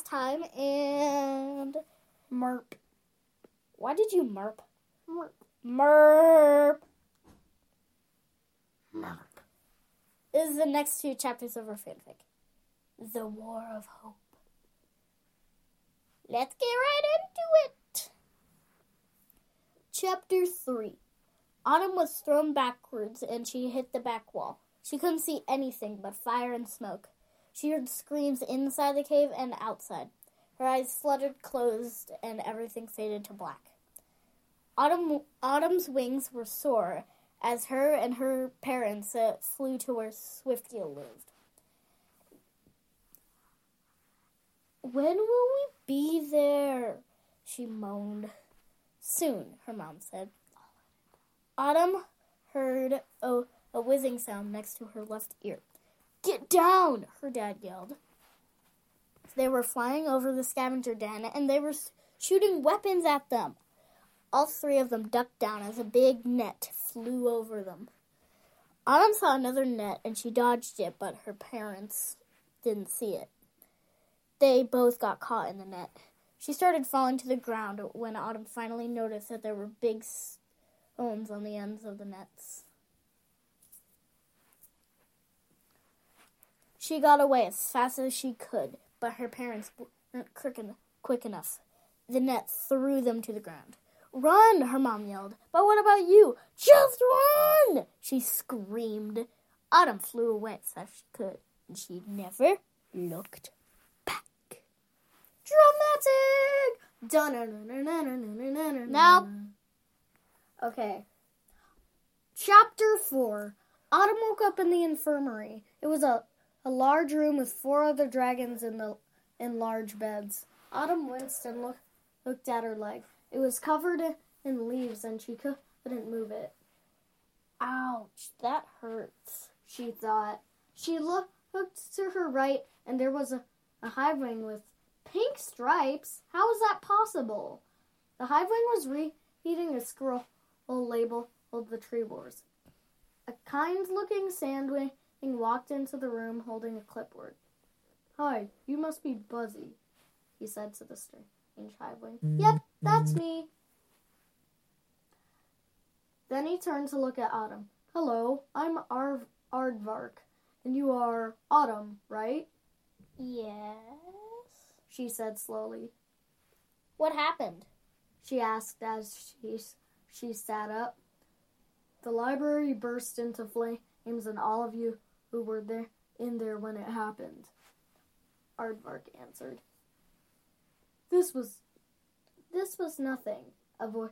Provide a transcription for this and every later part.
time and Merp. why did you merp? Merp. Merp. Merp. This is the next two chapters of our fanfic. The War of Hope. Let's get right into it. Chapter 3 Autumn was thrown backwards and she hit the back wall. She couldn't see anything but fire and smoke. She heard screams inside the cave and outside. Her eyes fluttered closed and everything faded to black. Autumn, Autumn's wings were sore as her and her parents uh, flew to where Swiftgill lived. When will we be there? She moaned. Soon, her mom said. Autumn heard a, a whizzing sound next to her left ear. Get down! her dad yelled. They were flying over the scavenger den and they were shooting weapons at them. All three of them ducked down as a big net flew over them. Autumn saw another net and she dodged it, but her parents didn't see it. They both got caught in the net. She started falling to the ground when Autumn finally noticed that there were big stones on the ends of the nets. She got away as fast as she could, but her parents weren't quick en- quick enough. The net threw them to the ground. Run, her mom yelled. But what about you? Just run! She screamed. Autumn flew away as fast as she could, and she never looked back. Dramatic. Now, Okay. Chapter 4. Autumn woke up in the infirmary. It was a, a large room with four other dragons in the in large beds. Autumn winced and look, looked at her leg. It was covered in, leaves and she couldn't move it. ouch, that hurts. She thought. She look, looked to her right and there was a, a hive wing with pink stripes. How was that possible? The hive wing was re- reading a scroll label of the tree wars. A kind looking sandwing walked into the room holding a clipboard. Hi, you must be Buzzy, he said to the strange wing. Yep, that's me. Then he turned to look at Autumn. Hello, I'm Arv- Aardvark, and you are Autumn, right? Yes. She said slowly. What happened? She asked as she she sat up. The library burst into flames, and all of you who were there in there when it happened. Aardvark answered. This was this was nothing. A voice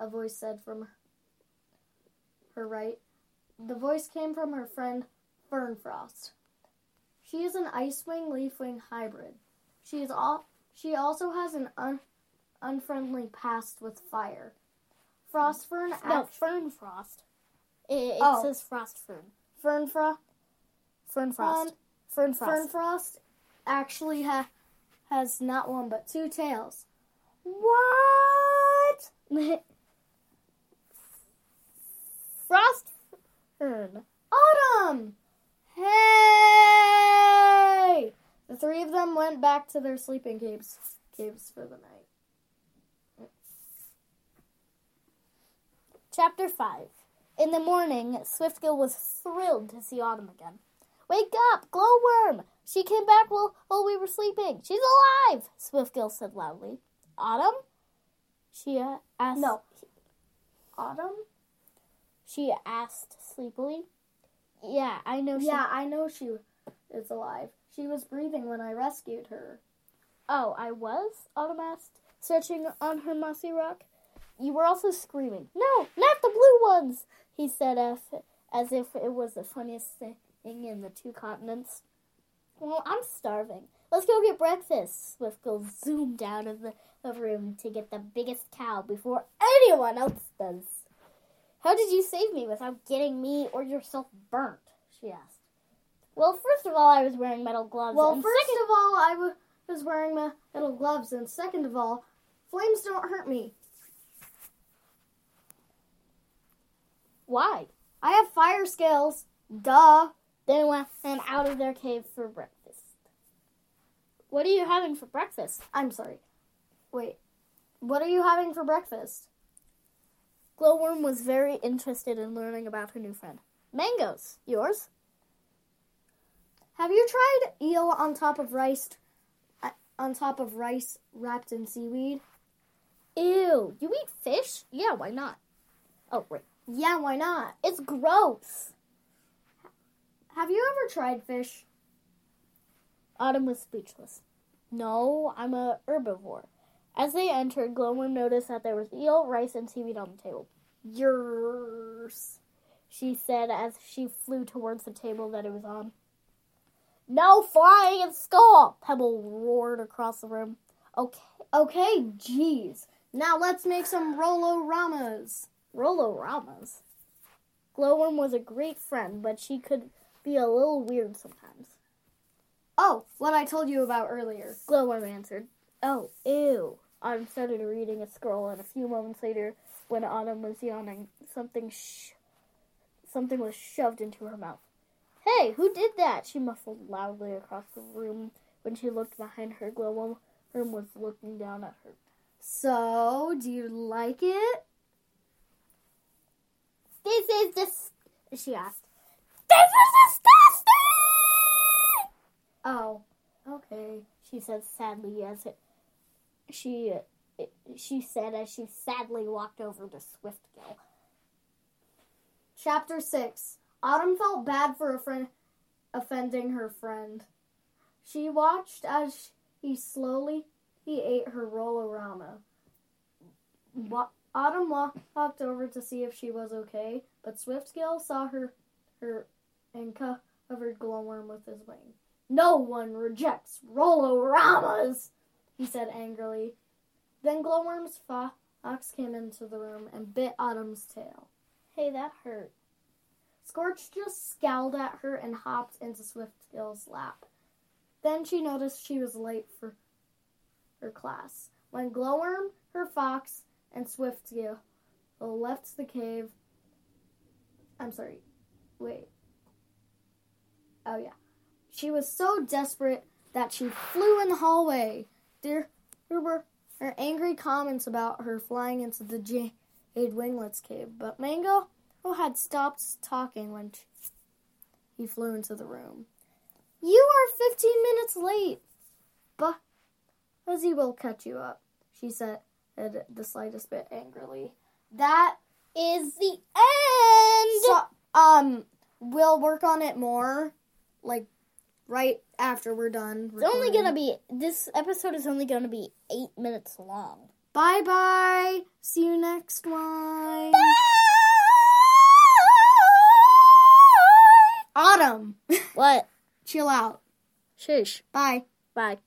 a voice said from her right. The voice came from her friend Fernfrost. She is an Icewing Leafwing hybrid. She is all. She also has an un, unfriendly past with fire. Frostfern. No, act- fern frost. It, it Oh. says frost fern. Fernfrost. Um, fern frost. Fern frost. Fernfrost actually ha- has not one but two tails. What? frost fern. Autumn! Hey! The three of them went back to their sleeping caves, caves for the night. Chapter 5. In the morning, Swiftgill was thrilled to see Autumn again. Wake up, Glowworm! She came back while, while we were sleeping. She's alive! Swiftgill said loudly. Autumn? She uh, asked. No. Autumn? She asked sleepily. Yeah, I know she. Yeah, I know she is alive. She was breathing when I rescued her. Oh, I was? Autumn asked, searching on her mossy rock. You were also screaming. No, not the blue ones, he said as, as if it was the funniest thing in the two continents. Well, I'm starving. Let's go get breakfast. Swiftgill zoomed out of the, the room to get the biggest cow before anyone else does. How did you save me without getting me or yourself burnt? she asked. Well, first of all, I was wearing metal gloves. Well, first second- of all, I was wearing metal gloves, and second of all, flames don't hurt me. Why? I have fire scales. Duh. They went and out of their cave for breakfast. What are you having for breakfast? I'm sorry. Wait. What are you having for breakfast? Glowworm was very interested in learning about her new friend. Mangoes. Yours? Have you tried eel on top of rice uh, on top of rice wrapped in seaweed? Ew. You eat fish? Yeah, why not? Oh, wait. Yeah, why not? It's gross. Have you ever tried fish? Autumn was speechless. No, I'm a herbivore. As they entered, Glowworm noticed that there was eel, rice, and seaweed on the table. Yours, she said as she flew towards the table that it was on. No flying in school! Pebble roared across the room. Okay, okay, jeez. Now let's make some Rolo-Ramas. Glowworm was a great friend, but she could be a little weird sometimes. Oh, what I told you about earlier. Glowworm answered. Oh, ew. Autumn started reading a scroll, and a few moments later, when Autumn was yawning, something sh- something was shoved into her mouth. Hey, who did that? She muffled loudly across the room. When she looked behind her, Glowworm was looking down at her. So, do you like it? This is this. She asked. This is disgusting. Oh, okay. She said sadly as it. She she said as she sadly walked over to Swiftgill. Chapter six. Autumn felt bad for a friend offending her friend. She watched as he slowly he ate her Rolo-Rama. Wa- Autumn walked over to see if she was okay, but Swiftgill saw her, her, and covered Glowworm with his wing. No one rejects Rolo-Ramas, he said angrily. Then Glowworm's fox came into the room and bit Autumn's tail. Hey, that hurt. Scorch just scowled at her and hopped into Swiftgill's lap. Then she noticed she was late for her class. When Glowworm, her fox, and Swiftgill oh, left the cave. I'm sorry. Wait. Oh, yeah. She was so desperate that she flew in the hallway. There were her angry comments about her flying into the Jade Winglets cave, but Mango who had stopped talking when he flew into the room. You are 15 minutes late, but Fuzzy will catch you up, she said the slightest bit angrily. That is the end! So, um, we'll work on it more, like, right after we're done. Recording. It's only gonna be, this episode is only gonna be eight minutes long. Bye bye! See you next one! Bye! Autumn! What? Chill out. Shush. Bye. Bye.